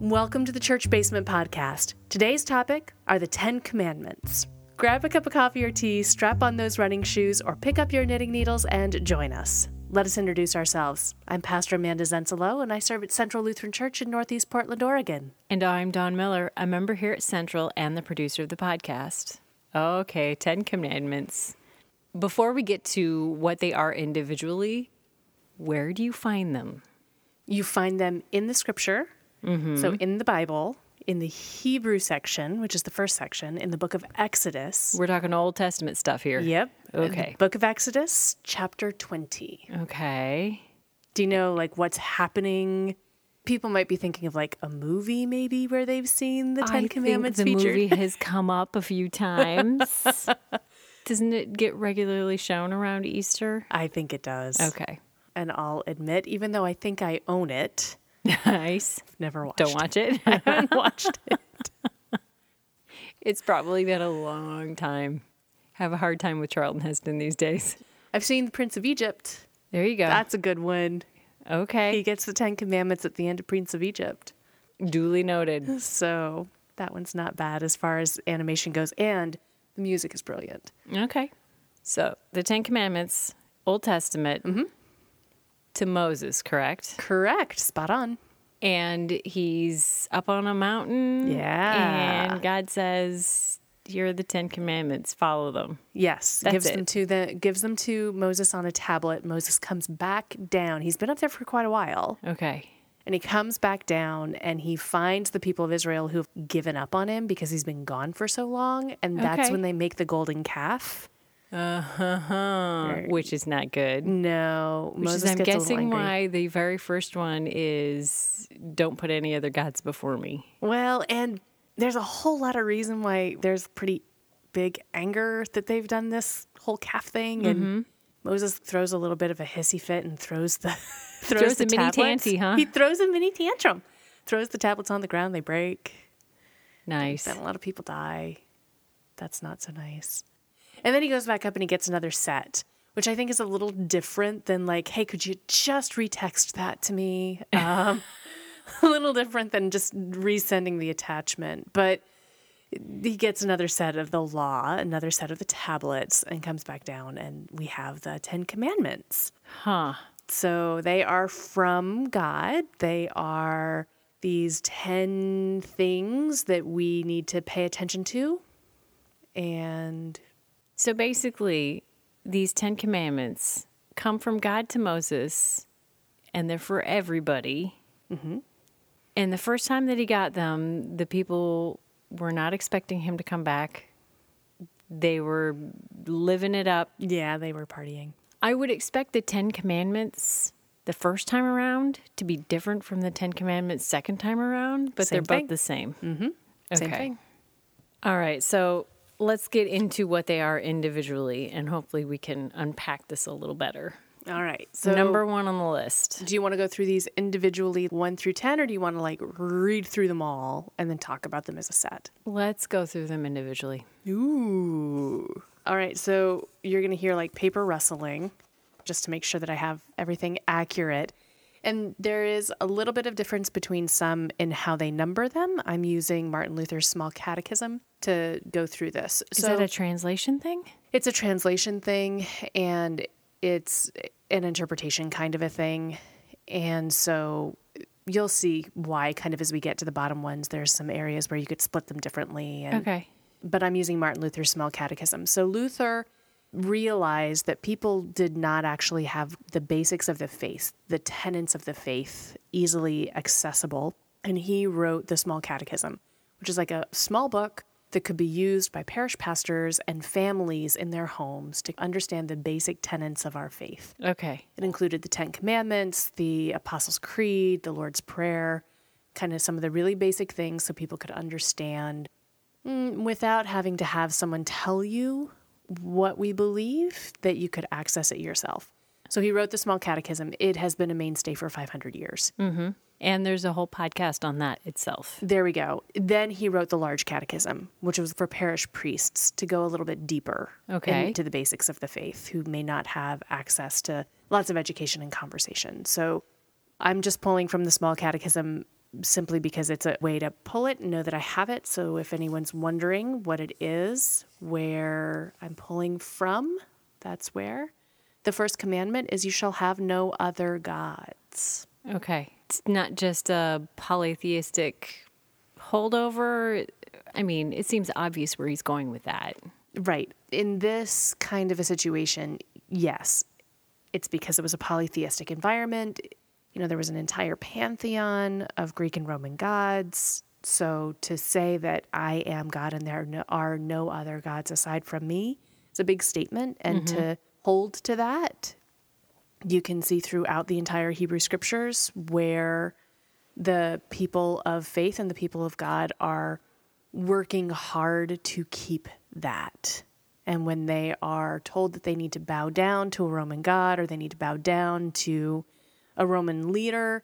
Welcome to the Church Basement Podcast. Today's topic are the Ten Commandments. Grab a cup of coffee or tea, strap on those running shoes, or pick up your knitting needles and join us. Let us introduce ourselves. I'm Pastor Amanda Zenzalo, and I serve at Central Lutheran Church in Northeast Portland, Oregon. And I'm Don Miller, a member here at Central and the producer of the podcast. Okay, Ten Commandments. Before we get to what they are individually, where do you find them? You find them in the scripture, so mm-hmm. in the Bible, in the Hebrew section, which is the first section, in the book of Exodus. We're talking Old Testament stuff here. Yep. Okay. Book of Exodus, chapter 20. Okay. Do you know like what's happening? People might be thinking of like a movie maybe where they've seen the Ten I Commandments think the featured. movie has come up a few times. Doesn't it get regularly shown around Easter? I think it does. Okay. And I'll admit, even though I think I own it, Nice. Never watched Don't watch it. I haven't watched it. it's probably been a long time. Have a hard time with Charlton Heston these days. I've seen The Prince of Egypt. There you go. That's a good one. Okay. He gets the Ten Commandments at the end of Prince of Egypt. Duly noted. So that one's not bad as far as animation goes. And the music is brilliant. Okay. So the Ten Commandments, Old Testament, Mm-hmm. To Moses, correct? Correct. Spot on. And he's up on a mountain. Yeah. And God says, Here are the Ten Commandments, follow them. Yes, That's gives it. them to the gives them to Moses on a tablet. Moses comes back down. He's been up there for quite a while, Okay. and he comes back down and he finds the people of Israel who've given up on him because he's been gone for so long, and that's Okay. when they make the golden calf. Uh-huh. Which is not good. No, Which Moses is, I'm gets guessing why the very first one is don't put any other gods before me. Well, and there's a whole lot of reason why there's pretty big anger that they've done this whole calf thing, and Mm-hmm. Moses throws a little bit of a hissy fit and throws the throws, Throws the a mini tablets. tanty, huh? He throws a mini tantrum, throws the tablets on the ground, they break. Nice. Then a lot of people die. That's not so nice. And then he goes back up and he gets another set, which I think is a little different than like, hey, could you just retext that to me? Um, a little different than just resending the attachment. But he gets another set of the law, another set of the tablets, and comes back down, and we have the Ten Commandments. Huh. So they are from God. They are these 10 things that we need to pay attention to. And So basically, these Ten Commandments come from God to Moses, and they're for everybody. Mm-hmm. And the first time that he got them, the people were not expecting him to come back. They were living it up. yeah, they were partying. I would expect the Ten Commandments the first time around to be different from the Ten Commandments second time around, but Same they're thing. both the same. Same Okay. thing. All right, so let's get into what they are individually, and hopefully we can unpack this a little better. All right. So, Number one on the list. do you want to go through these individually, one through 10, or do you want to like read through them all and then talk about them as a set? Let's go through them individually. Ooh. All right. So, you're going to hear like paper rustling just to make sure that I have everything accurate. And there is a little bit of difference between some in how they number them. I'm using Martin Luther's Small Catechism to go through this. Is that a translation thing? It's a translation thing and it's an interpretation kind of a thing. And so you'll see why, kind of as we get to the bottom ones, there's some areas where you could split them differently. And, Okay. But I'm using Martin Luther's Small Catechism. So Luther realized that people did not actually have the basics of the faith, the tenets of the faith, easily accessible. And he wrote the Small Catechism, which is like a small book that could be used by parish pastors and families in their homes to understand the basic tenets of our faith. Okay. It included the Ten Commandments, the Apostles' Creed, the Lord's Prayer, kind of some of the really basic things so people could understand mm, without having to have someone tell you what we believe, that you could access it yourself. So he wrote the Small Catechism. It has been a mainstay for 500 years. Mm-hmm. And there's a whole podcast on that itself. There we go. Then he wrote the Large Catechism, which was for parish priests to go a little bit deeper Okay. into the basics of the faith who may not have access to lots of education and conversation. So I'm just pulling from the Small Catechism simply because it's a way to pull it and know that I have it. So if anyone's wondering what it is, where I'm pulling from, that's where. The first commandment is you shall have no other gods. Okay. It's not just a polytheistic holdover. I mean, it seems obvious where he's going with that. Right. In this kind of a situation, yes, it's because it was a polytheistic environment. You know, there was an entire pantheon of Greek and Roman gods. So to say that I am God and there are no other gods aside from me is a big statement. And to mm-hmm. hold to that, you can see throughout the entire Hebrew scriptures where the people of faith and the people of God are working hard to keep that. And when they are told that they need to bow down to a Roman god or they need to bow down to a Roman leader,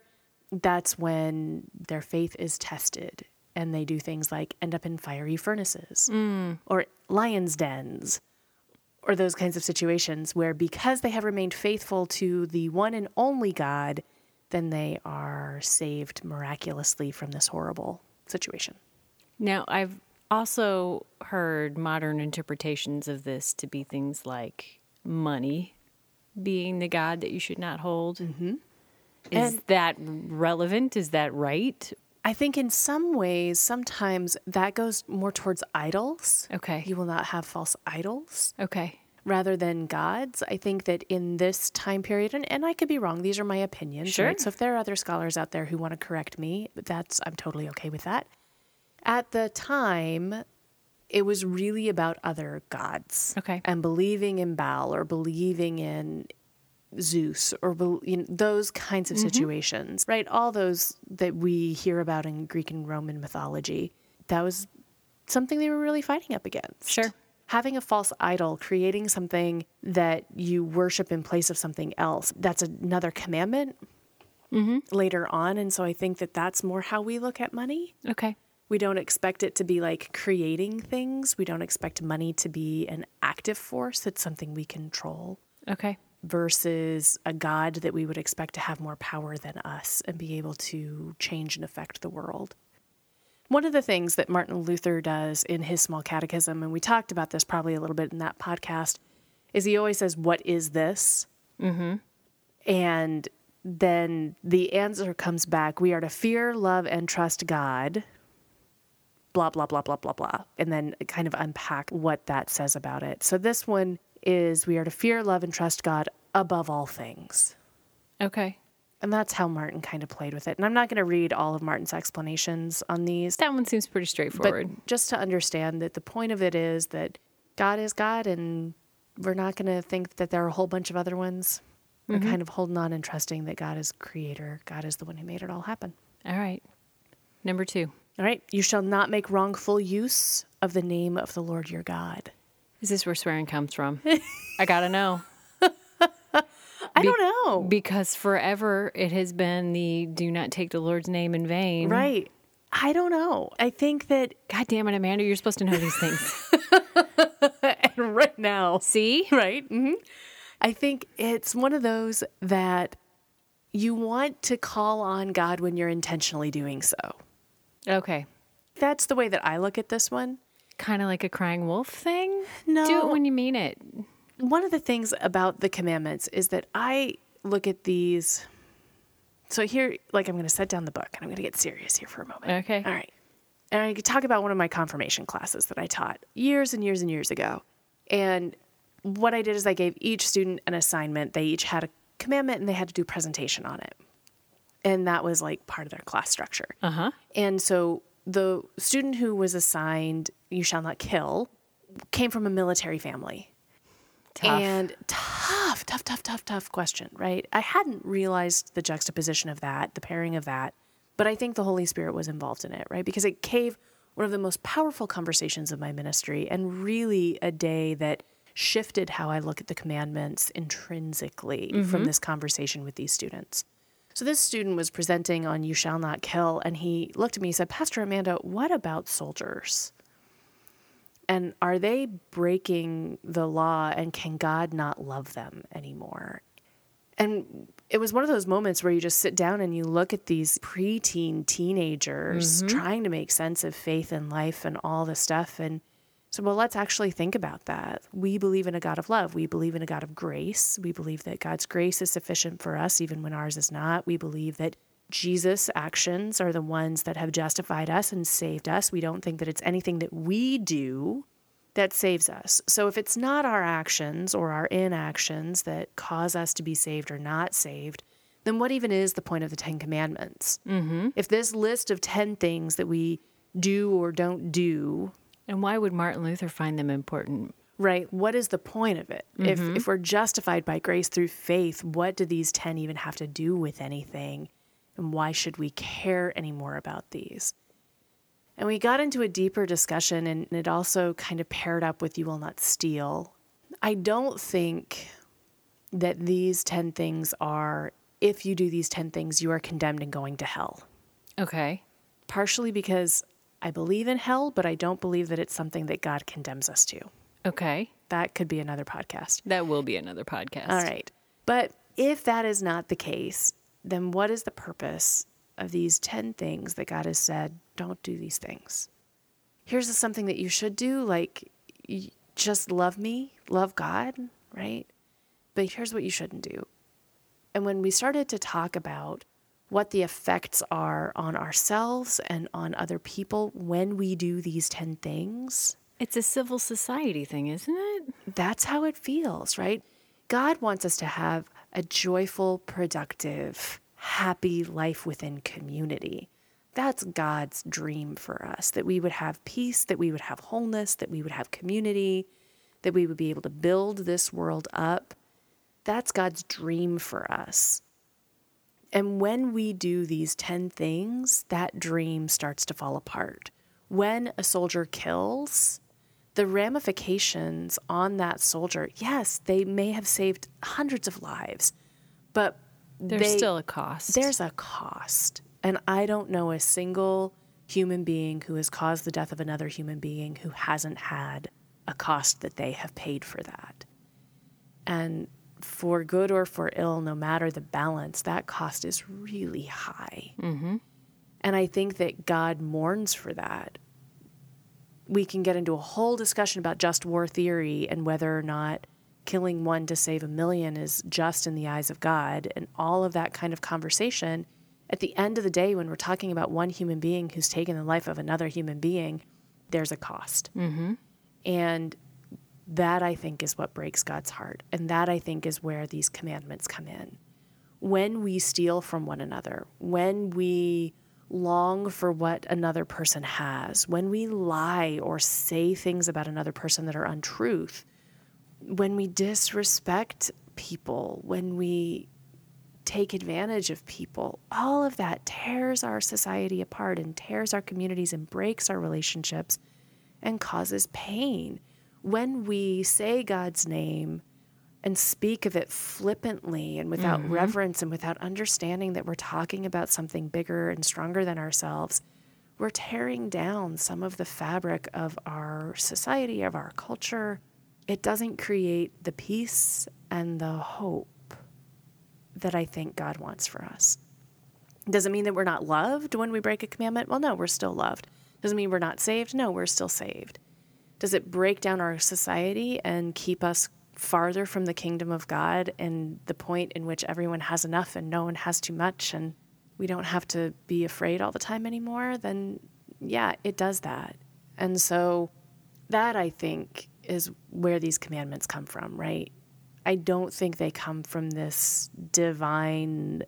that's when their faith is tested. And they do things like end up in fiery furnaces or lions' dens or those kinds of situations where because they have remained faithful to the one and only God, then they are saved miraculously from this horrible situation. Now, I've also heard modern interpretations of this to be things like money being the God that you should not hold. Mm-hmm. Is And- that relevant? Is that right? I think in some ways, sometimes that goes more towards idols. Okay. You will not have false idols Okay. rather than gods. I think that in this time period, and, and I could be wrong, these are my opinions. Sure. Right? So if there are other scholars out there who want to correct me, that's I'm totally okay with that. At the time, it was really about other gods. Okay. And believing in Baal or believing in Zeus or you know, those kinds of mm-hmm. situations, right? All those that we hear about in Greek and Roman mythology. That was something they were really fighting up against. Sure. Having a false idol, creating something that you worship in place of something else, that's another commandment mm-hmm. later on. And so I think that that's more how we look at money. Okay. We don't expect it to be like creating things. We don't expect money to be an active force. It's something we control Okay. Versus a God that we would expect to have more power than us and be able to change and affect the world. One of the things that Martin Luther does in his small catechism, and we talked about this probably a little bit in that podcast, is he always says, What is this? Mm-hmm. And then the answer comes back we are to fear, love, and trust God. Blah, blah, blah, blah, blah, blah. And then kind of unpack what that says about it. So this one is we are to fear, love, and trust God above all things. Okay. And that's how Martin kind of played with it. And I'm not going to read all of Martin's explanations on these, That one seems pretty straightforward. but just to understand that the point of it is that God is God, and we're not going to think that there are a whole bunch of other ones. We're mm-hmm. kind of holding on and trusting that God is creator. God is the one who made it all happen. All right. Number two. All right. You shall not make wrongful use of the name of the Lord your God. Is this where swearing comes from? I gotta know. I don't know. Because forever it has been the do not take the Lord's name in vain. right. I don't know. I think that God damn it, Amanda, you're supposed to know these things. and right now, See? right? hmm I think it's one of those that you want to call on God when you're intentionally doing so. Okay. That's the way that I look at this one. Kind of like a crying wolf thing? No. Do it when you mean it. One of the things about the commandments is that I look at these. So here, like, I'm going to set down the book and I'm going to get serious here for a moment. Okay. All right. And I could talk about one of my confirmation classes that I taught years and years and years ago. And what I did is I gave each student an assignment. They each had a commandment and they had to do a presentation on it. And that was like part of their class structure. Uh huh. And so the student who was assigned, You Shall Not Kill, came from a military family. Tough. And tough, tough, tough, tough, tough question, right? I hadn't realized the juxtaposition of that, the pairing of that, but I think the Holy Spirit was involved in it, right? Because it gave one of the most powerful conversations of my ministry and really a day that shifted how I look at the commandments intrinsically from mm-hmm. this conversation with these students. So this student was presenting on You Shall Not Kill, and he looked at me and said, Pastor Amanda, what about soldiers? And are they breaking the law and can God not love them anymore? And it was one of those moments where you just sit down and you look at these preteen teenagers mm-hmm. trying to make sense of faith and life and all this stuff. And so, well, let's actually think about that. We believe in a God of love. We believe in a God of grace. We believe that God's grace is sufficient for us, even when ours is not. We believe that Jesus' actions are the ones that have justified us and saved us. We don't think that it's anything that we do that saves us. So if it's not our actions or our inactions that cause us to be saved or not saved, then what even is the point of the Ten Commandments? Mm-hmm. If this list of 10 things that we do or don't do, And why would Martin Luther find them important? right, what is the point of it? If, if we're justified by grace through faith, what do these 10 even have to do with anything? And why should we care anymore about these? And we got into a deeper discussion, and it also kind of paired up with You Will Not Steal. I don't think that these 10 things are, if you do these 10 things, you are condemned and going to hell. Okay. Partially because I believe in hell, but I don't believe that it's something that God condemns us to. Okay. That could be another podcast. That will be another podcast. All right. But if that is not the case, then what is the purpose of these 10 things that God has said, don't do these things? Here's something that you should do like, just love me, love God, right? But here's what you shouldn't do. And when we started to talk about what the effects are on ourselves and on other people when we do these 10 things, It's a civil society thing, isn't it? that's how it feels, right? God wants us to have a joyful, productive, happy life within community. That's God's dream for us that we would have peace, that we would have wholeness, that we would have community, that we would be able to build this world up. That's God's dream for us. And when we do these 10 things, that dream starts to fall apart. When a soldier kills, the ramifications on that soldier, yes, they may have saved hundreds of lives, but There's they- still a cost. there's a cost. And I don't know a single human being who has caused the death of another human being who hasn't had a cost that they have paid for that. And for good or for ill, no matter the balance, that cost is really high. Mm-hmm. And I think that God mourns for that. We can get into a whole discussion about just war theory and whether or not killing one to save a million is just in the eyes of God and all of that kind of conversation. At the end of the day, when we're talking about one human being who's taken the life of another human being, there's a cost. Mm-hmm. And that I think is what breaks God's heart. And that I think is where these commandments come in. When we steal from one another, when we long for what another person has, when we lie or say things about another person that are untruth, when we disrespect people, when we take advantage of people, all of that tears our society apart and tears our communities and breaks our relationships and causes pain. When we say God's name and speak of it flippantly and without mm-hmm. reverence and without understanding that we're talking about something bigger and stronger than ourselves, we're tearing down some of the fabric of our society, of our culture. It doesn't create the peace and the hope that I think God wants for us. Does it mean that we're not loved when we break a commandment? Well, no, we're still loved. Does it mean we're not saved? No, we're still saved. Does it break down our society and keep us farther from the kingdom of God and the point in which everyone has enough and no one has too much and we don't have to be afraid all the time anymore? Then, yeah, it does that. And so, that I think is where these commandments come from, right? I don't think they come from this divine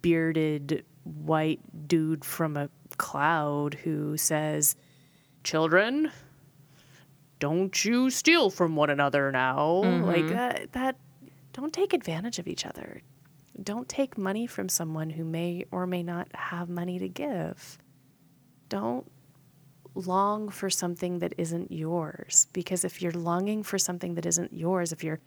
bearded white dude from a cloud who says, Children, don't you steal from one another now. Like that, that, don't take advantage of each other. Don't take money from someone who may or may not have money to give. Don't long for something that isn't yours. Because if you're longing for something that isn't yours, if you're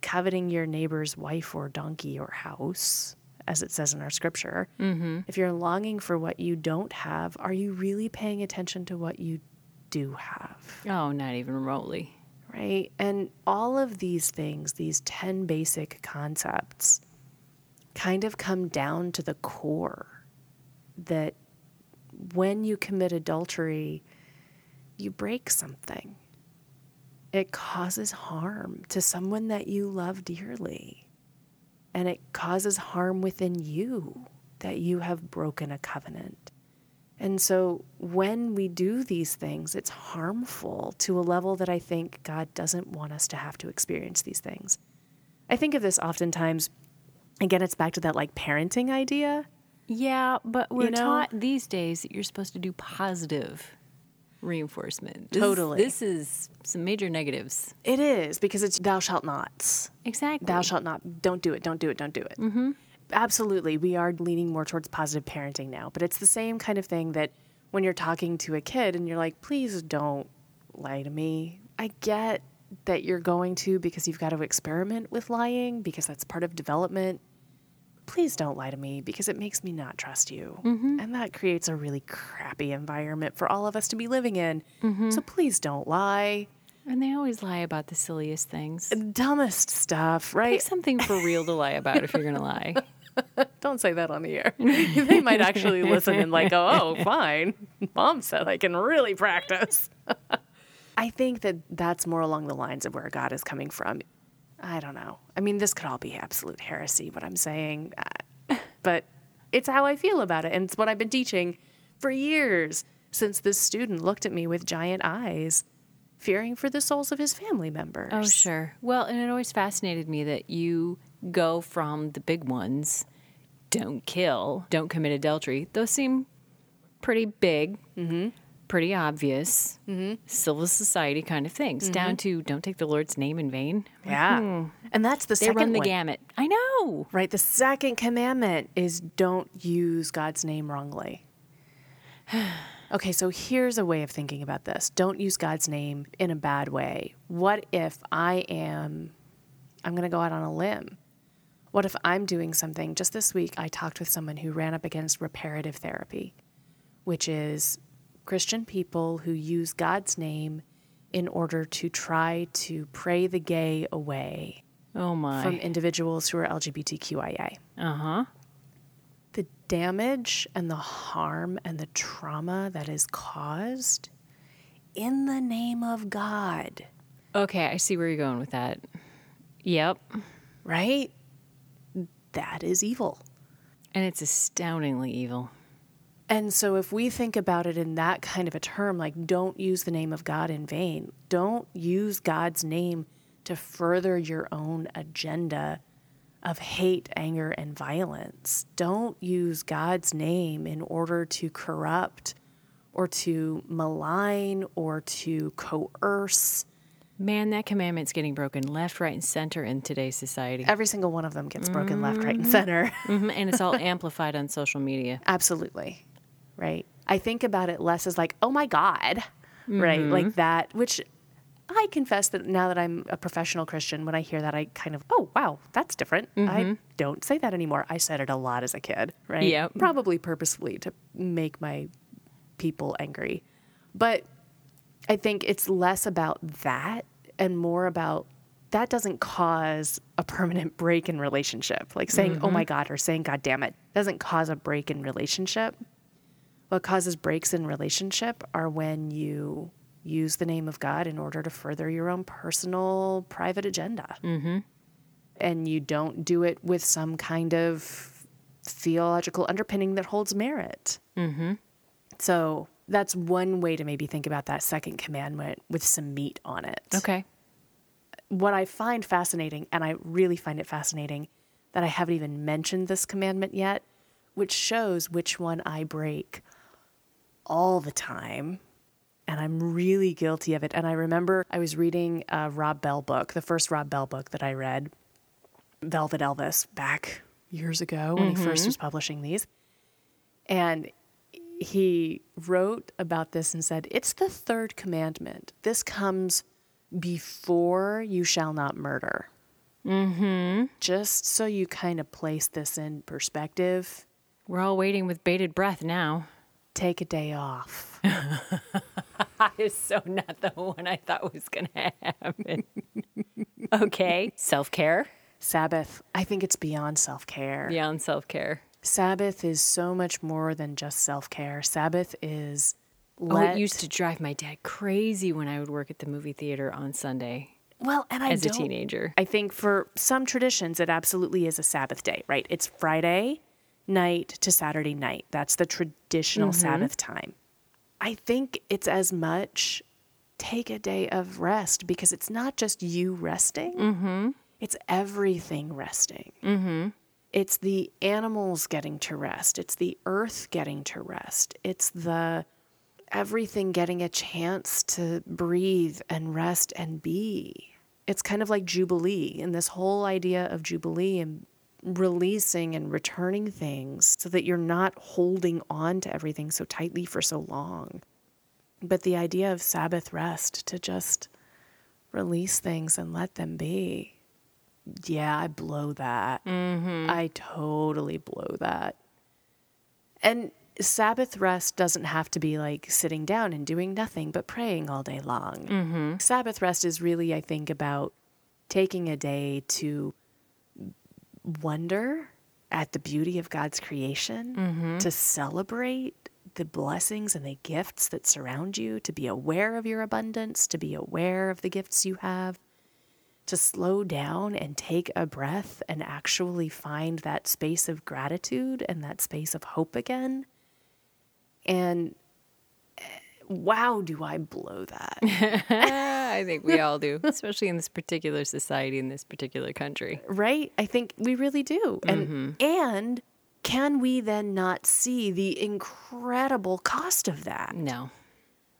coveting your neighbor's wife or donkey or house, as it says in our scripture, mm-hmm. if you're longing for what you don't have, are you really paying attention to what you do have? oh, not even remotely. Right? And all of these things, these 10 basic concepts, kind of come down to the core that when you commit adultery, you break something. It causes harm to someone that you love dearly. And it causes harm within you that you have broken a covenant. And so when we do these things, it's harmful to a level that I think God doesn't want us to have to experience these things. I think of this oftentimes, again, it's back to that like parenting idea. Yeah, but we're You know? taught these days that you're supposed to do positive reinforcement. This- Totally. This is some major negatives. It is because it's thou shalt nots. Exactly. Thou shalt not, don't do it, don't do it, don't do it. Mm-hmm. Absolutely. We are leaning more towards positive parenting now, but it's the same kind of thing that when you're talking to a kid and you're like, please don't lie to me. I get that you're going to because you've got to experiment with lying because that's part of development. Please don't lie to me because it makes me not trust you. Mm-hmm. And that creates a really crappy environment for all of us to be living in. Mm-hmm. So please don't lie. And they always lie about the silliest things. Dumbest stuff, Pick right? something for real to lie about if you're going to lie. Don't say that on the air. they might actually listen and like "Oh, fine. Mom said I can really practice." I think that that's more along the lines of where God is coming from. I don't know. I mean, this could all be absolute heresy what I'm saying, uh, but it's how I feel about it and it's what I've been teaching for years since this student looked at me with giant eyes, fearing for the souls of his family members. Oh, sure. Well, and it always fascinated me that you go from the big ones don't kill, don't commit adultery. Those seem pretty big, Mm-hmm. pretty obvious, civil society kind of things, Mm-hmm. down to don't take the Lord's name in vain. Yeah. And that's the They second run the one. gamut. I know. Right. The second commandment is don't use God's name wrongly. okay, so here's a way of thinking about this don't use God's name in a bad way. What if I am, I'm going to go out on a limb. What if I'm doing something? Just this week, I talked with someone who ran up against reparative therapy, which is Christian people who use God's name in order to try to pray the gay away Oh, my. from individuals who are LGBTQIA. Uh huh. The damage and the harm and the trauma that is caused in the name of God, Okay, I see where you're going with that. Yep. right? That is evil. And it's astoundingly evil. And so, if we think about it in that kind of a term, like don't use the name of God in vain, don't use God's name to further your own agenda of hate, anger, and violence. Don't use God's name in order to corrupt or to malign or to coerce. Man, that commandment's getting broken left, right, and center in today's society. Every single one of them gets broken left, right, and mm-hmm. center. Mhm, And it's all amplified on social media. Absolutely. Right. I think about it less as like, oh my God. Right. Mm-hmm. Like that, which I confess that now that I'm a professional Christian, when I hear that, I kind of, oh, wow, that's different. I mm-hmm. don't say that anymore. I said it a lot as a kid. Right. Yep. Probably purposefully to make my people angry. But I think it's less about that and more about that doesn't cause a permanent break in relationship. Like saying, oh my God, or saying, God damn it, doesn't cause a break in relationship. What causes breaks in relationship are when you use the name of God in order to further your own personal, private agenda. Mm-hmm. And you don't do it with some kind of theological underpinning that holds merit. So that's one way to maybe think about that second commandment with some meat on it. Okay. What I find fascinating, and I really find it fascinating that I haven't even mentioned this commandment yet, which shows which one I break all the time. And I'm really guilty of it. And I remember I was reading a Rob Bell book, the first Rob Bell book that I read, Velvet Elvis, back years ago when he first mm-hmm. was publishing these. And he wrote about this and said, It's the third commandment. This comes before you shall not murder. Mm-hmm. Just so you kind of place this in perspective, We're all waiting with bated breath now. take a day off. Is so not the one I thought was going to happen. okay. Self care. Sabbath, I think it's beyond self care. Beyond self care. Sabbath is so much more than just self care. Sabbath is Oh, it used to drive my dad crazy when I would work at the movie theater on Sunday well, and I as a teenager. I think for some traditions, it absolutely is a Sabbath day, right? It's Friday night to Saturday night. That's the traditional mm-hmm. Sabbath time. I think it's as much take a day of rest because it's not just you resting, mm-hmm. it's everything resting. Mm-hmm. It's the animals getting to rest, it's the earth getting to rest, it's the everything getting a chance to breathe and rest and be. It's kind of like Jubilee and this whole idea of Jubilee and releasing and returning things so that you're not holding on to everything so tightly for so long. But the idea of Sabbath rest to just release things and let them be. Yeah, I blow that. Mm-hmm. I totally blow that. And Sabbath rest doesn't have to be like sitting down and doing nothing but praying all day long. Mm-hmm. Sabbath rest is really, I think, about taking a day to wonder at the beauty of God's creation, mm-hmm. to celebrate the blessings and the gifts that surround you, to be aware of your abundance, to be aware of the gifts you have, to slow down and take a breath and actually find that space of gratitude and that space of hope again. And eh, wow, do I blow that? I think we all do, especially in this particular society, in this particular country. right? I think we really do. And and can we then not see the incredible cost of that? No.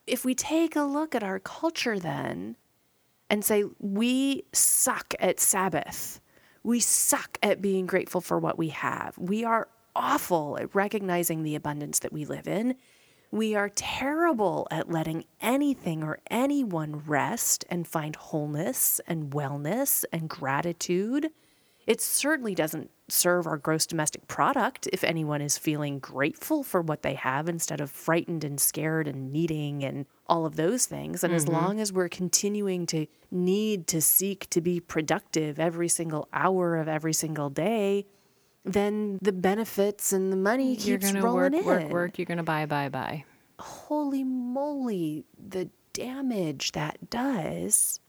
If we take a look at our culture then and say we suck at Sabbath. We suck at being grateful for what we have. We are awful at recognizing the abundance that we live in. We are terrible at letting anything or anyone rest and find wholeness and wellness and gratitude. It certainly doesn't serve our gross domestic product if anyone is feeling grateful for what they have instead of frightened and scared and needing and all of those things. And as mm-hmm. long as we're continuing to need to seek to be productive every single hour of every single day, then the benefits and the money You're keeps to rolling work, in. work, work. You're going to buy, buy, buy. Holy moly, the damage that does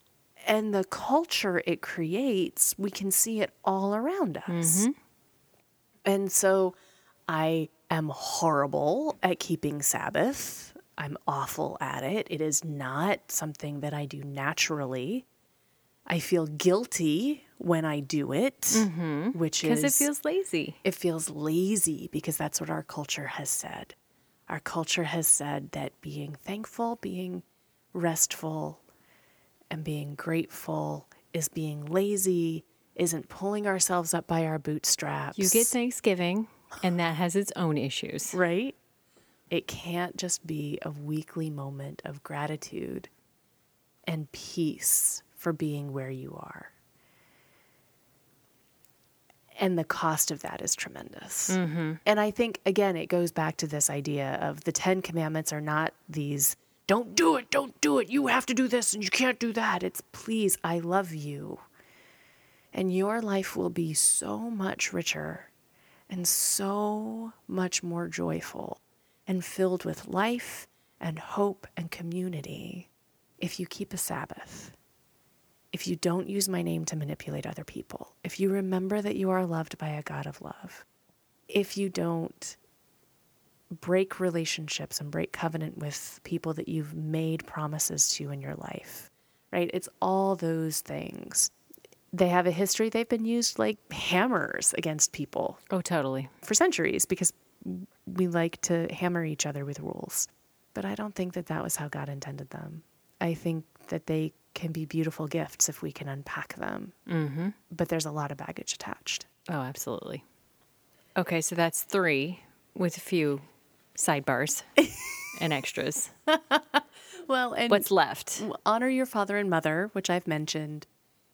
and the culture it creates, we can see it all around us. Mm-hmm. And so I am horrible at keeping Sabbath. I'm awful at it. It is not something that I do naturally. I feel guilty when I do it, mm-hmm. which is Because it feels lazy. it feels lazy because that's what our culture has said. Our culture has said that being thankful, being restful, and being grateful is being lazy, isn't pulling ourselves up by our bootstraps. You get Thanksgiving, and that has its own issues. right? It can't just be a weekly moment of gratitude and peace for being where you are. And the cost of that is tremendous. Mm-hmm. And I think, again, it goes back to this idea of the Ten Commandments are not these, don't do it, don't do it, you have to do this and you can't do that. It's, please, I love you. And your life will be so much richer and so much more joyful and filled with life and hope and community if you keep a Sabbath. If you don't use my name to manipulate other people, if you remember that you are loved by a God of love, if you don't break relationships and break covenant with people that you've made promises to in your life, right? It's all those things. They have a history, they've been used like hammers against people Oh, totally. for centuries because we like to hammer each other with rules. But I don't think that that was how God intended them. I think that they can be beautiful gifts if we can unpack them. Mm-hmm. But there's a lot of baggage attached. Oh, absolutely. Okay, so that's three with a few sidebars and extras. Well, and What's left? honor your father and mother, which I've mentioned.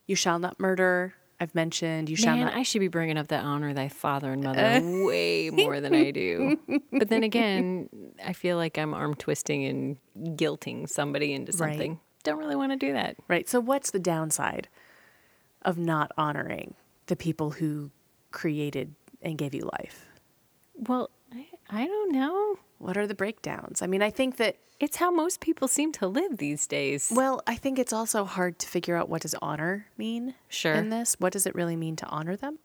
You shall not murder. I've mentioned you shall Man, not. I should be bringing up the honor thy father and mother way more than I do. But then again, I feel like I'm arm twisting and guilting somebody into Right. something. Don't really want to do that. Right. So, what's the downside of not honoring the people who created and gave you life? Well, I, don't know. What are the breakdowns? I mean, I think that, It's how most people seem to live these days. well, I think it's also hard to figure out what does honor mean Sure. in this? What does it really mean to honor them?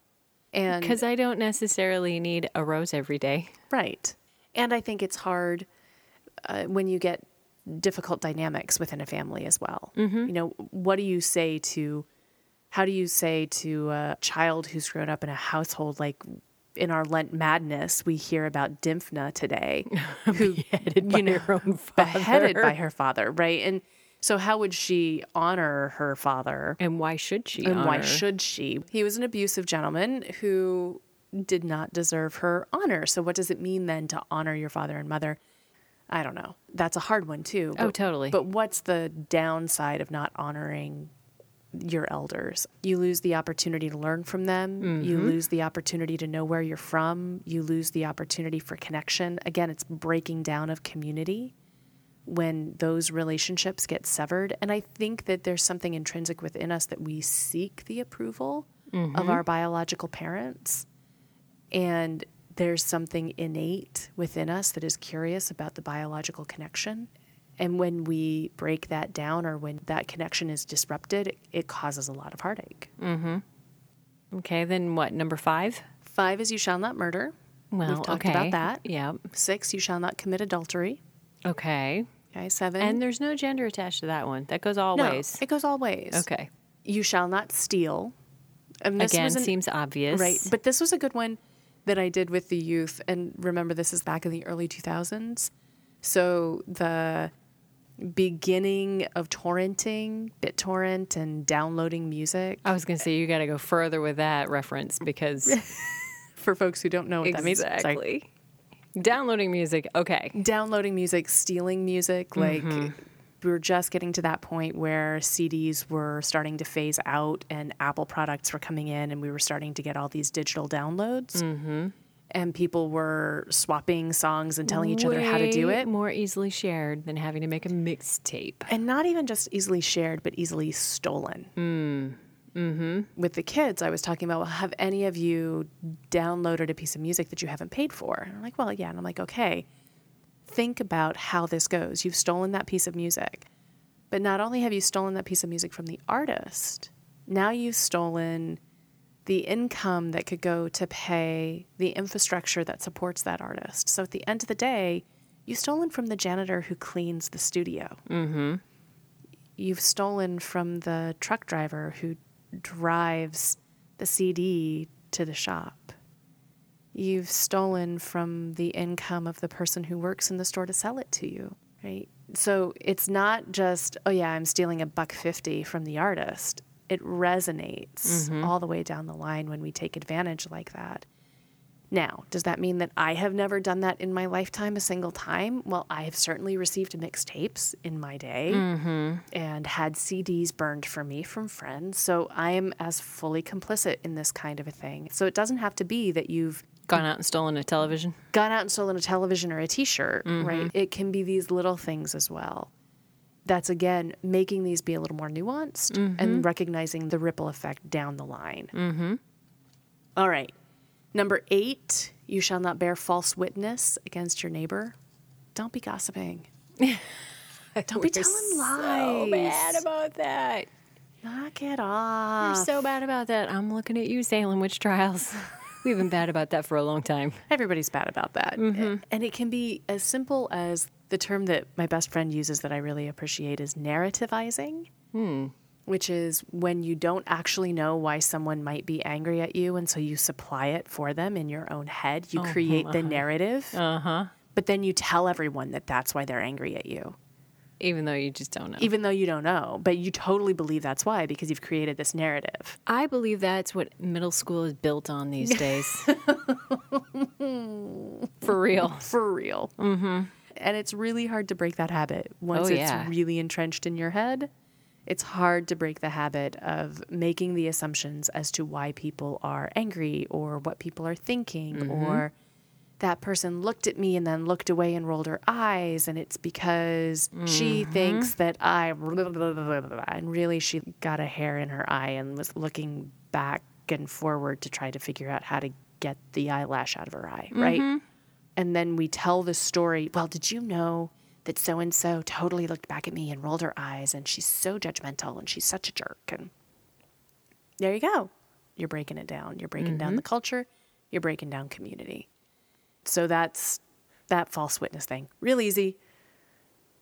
And Because I don't necessarily need a rose every day. Right. And I think it's hard uh, when you get difficult dynamics within a family as well. You know, what do you say to, how do you say to a child who's grown up in a household like in our Lent madness, we hear about Dymphna today, who Beheaded by her own beheaded father. by her father, right? And so, how would she honor her father? And why should she? And why should she? He was an abusive gentleman who did not deserve her honor. So, what does it mean then to honor your father and mother? I don't know. That's a hard one, too. Oh, totally. But what's the downside of not honoring your elders? You lose the opportunity to learn from them. You Mm-hmm. lose the opportunity to know where you're from. You lose the opportunity for connection. Again, it's breaking down of community when those relationships get severed. And I think that there's something intrinsic within us that we seek the approval of our biological parents. And there's something innate within us that is curious about the biological connection. And when we break that down or when that connection is disrupted, it, causes a lot of heartache. Mm-hmm. Okay, then what? Number five? Five is you shall not murder. Well, We've talked okay. about that. Yeah. Six, you shall not commit adultery. Okay. Okay, seven. And there's no gender attached to that one. That goes all no, ways. it goes all ways. Okay. You shall not steal. And this Again, an- seems obvious. Right. But this was a good one that I did with the youth. And remember, this is back in the early 2000s. So the beginning of torrenting, BitTorrent, and downloading music. I was going to say, you got to go further with that reference because For folks who don't know what that means, exactly. Downloading music. Okay. downloading music, stealing music. Like we were just getting to that point where CDs were starting to phase out and Apple products were coming in, and we were starting to get all these digital downloads. Mm-hmm. And people were swapping songs and telling each other how to do it. More easily shared than having to make a mixtape. And not even just easily shared, but easily stolen. Mm. With the kids, I was talking about, well, have any of you downloaded a piece of music that you haven't paid for? And I'm like, well, yeah. And I'm like, okay, think about how this goes. You've stolen that piece of music. But not only have you stolen that piece of music from the artist, now you've stolen the income that could go to pay the infrastructure that supports that artist. So at the end of the day, you've stolen from the janitor who cleans the studio. Mm-hmm. You've stolen from the truck driver who drives the CD to the shop. You've stolen from the income of the person who works in the store to sell it to you, right? So it's not just, oh yeah, I'm stealing a buck 50 from the artist. It resonates mm-hmm. all the way down the line when we take advantage like that. Now, does that mean that I have never done that in my lifetime a single time? Well, I have certainly received mixtapes in my day mm-hmm. and had CDs burned for me from friends. So I am as fully complicit in this kind of a thing. So it doesn't have to be that you've Gone out and stolen a television. gone out and stolen a television or a t-shirt, right? Mm-hmm. It can be these little things as well. That's again making these be a little more nuanced and recognizing the ripple effect down the line. Mm-hmm. All right. Number eight, you shall not bear false witness against your neighbor. Don't be gossiping. Don't be telling lies. So bad about that. Knock it off. We're so bad about that. I'm looking at you, Salem witch trials. We've been bad about that for a long time. Everybody's bad about that. And it can be as simple as the term that my best friend uses that I really appreciate is narrativizing, which is when you don't actually know why someone might be angry at you. And so you supply it for them in your own head. You create the narrative, Uh-huh. but then you tell everyone that that's why they're angry at you, Even though you just don't know. even though you don't know. But you totally believe that's why because you've created this narrative. I believe that's what middle school is built on these days. for real. for real. Mm-hmm. And it's really hard to break that habit once Oh, it's really entrenched in your head. It's hard to break the habit of making the assumptions as to why people are angry or what people are thinking Mm-hmm. or that person looked at me and then looked away and rolled her eyes and it's because she Mm-hmm. thinks that I and really she got a hair in her eye and was looking back and forward to try to figure out how to get the eyelash out of her eye, right? And then we tell the story. Well, did you know that so and so totally looked back at me and rolled her eyes and she's so judgmental and she's such a jerk and there you go. You're breaking it down. You're breaking down the mm-hmm. culture. You're breaking down community. So that's that false witness thing. Real easy,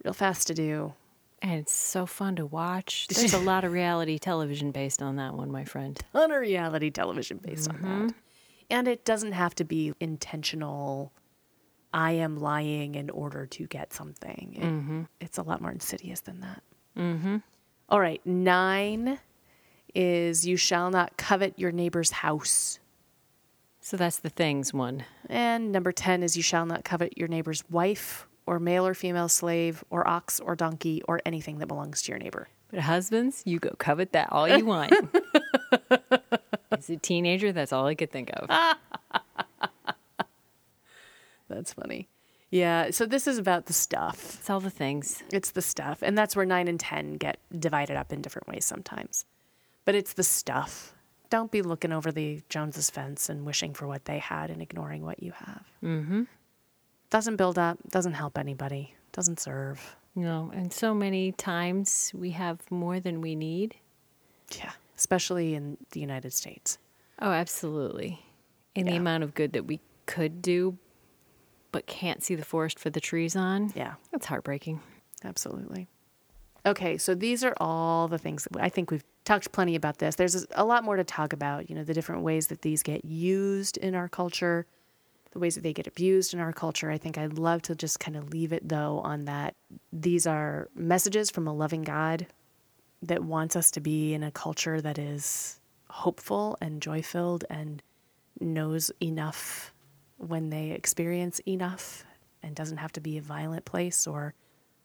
real fast to do. And it's so fun to watch. There's a lot of reality television based on that one, my friend. ton of reality television based on that. Mm-hmm. And it doesn't have to be intentional. I am lying in order to get something. It- mm-hmm. It's a lot more insidious than that. Mm-hmm. All right. Nine is you shall not covet your neighbor's house. So that's the things one. And number 10 is you shall not covet your neighbor's wife or male or female slave or ox or donkey or anything that belongs to your neighbor. But husbands, you go covet that all you want. As a teenager, that's all I could think of. That's funny. Yeah. So this is about the stuff. It's all the things. It's the stuff. And that's where nine and 10 get divided up in different ways sometimes. But it's the stuff. Don't be looking over the Joneses fence and wishing for what they had and ignoring what you have. Mm-hmm. Doesn't build up, doesn't help anybody, doesn't serve. Know, and so many times we have more than we need. Yeah. Especially in the United States. Oh, absolutely. And the amount of good that we could do, but can't see the forest for the trees on. Yeah. That's heartbreaking. Absolutely. Okay, so these are all the things that I think we've talked plenty about this. There's a lot more to talk about, you know, the different ways that these get used in our culture, the ways that they get abused in our culture. I think I'd love to just kind of leave it though on that these are messages from a loving God that wants us to be in a culture that is hopeful and joy filled and knows enough when they experience enough and doesn't have to be a violent place or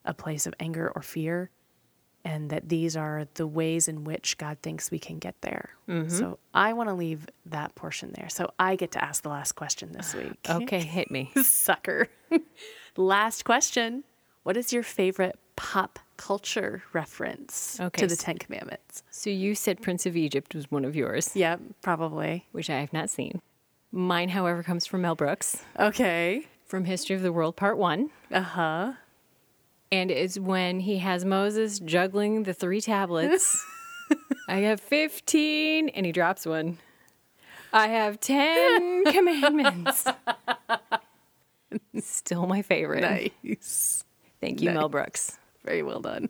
a place of anger or fear. And that these are the ways in which God thinks we can get there. Mm-hmm. So I want to leave that portion there. So I get to ask the last question this week. Okay, hit me. Sucker. last question. What is your favorite pop culture reference Okay, to the Ten Commandments? So you said Prince of Egypt was one of yours, Yeah, probably. which I have not seen. Mine, however, comes from Mel Brooks Okay. from History of the World Part 1. Uh huh. And it's when he has Moses juggling the three tablets. I have 15, and he drops one. I have 10 commandments. Still my favorite. Nice. Thank you, Mel Brooks. Very well done.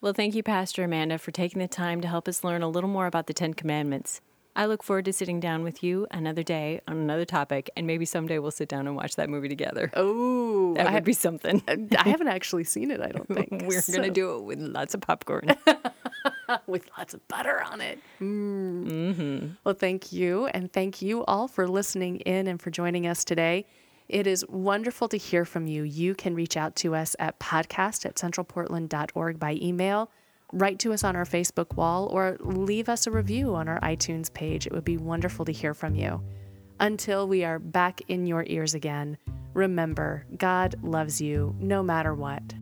Well, thank you, Pastor Amanda, for taking the time to help us learn a little more about the Ten Commandments. I look forward to sitting down with you another day on another topic, and maybe someday we'll sit down and watch that movie together. Oh, that I, would be something. I haven't actually seen it, I don't think. We're going to do it with lots of popcorn. with lots of butter on it. Mm. Well, thank you. And thank you all for listening in and for joining us today. It is wonderful to hear from you. You can reach out to us at podcast at centralportland.org by email, write to us on our Facebook wall, or leave us a review on our iTunes page. It would be wonderful to hear from you. Until we are back in your ears again, remember God loves you no matter what.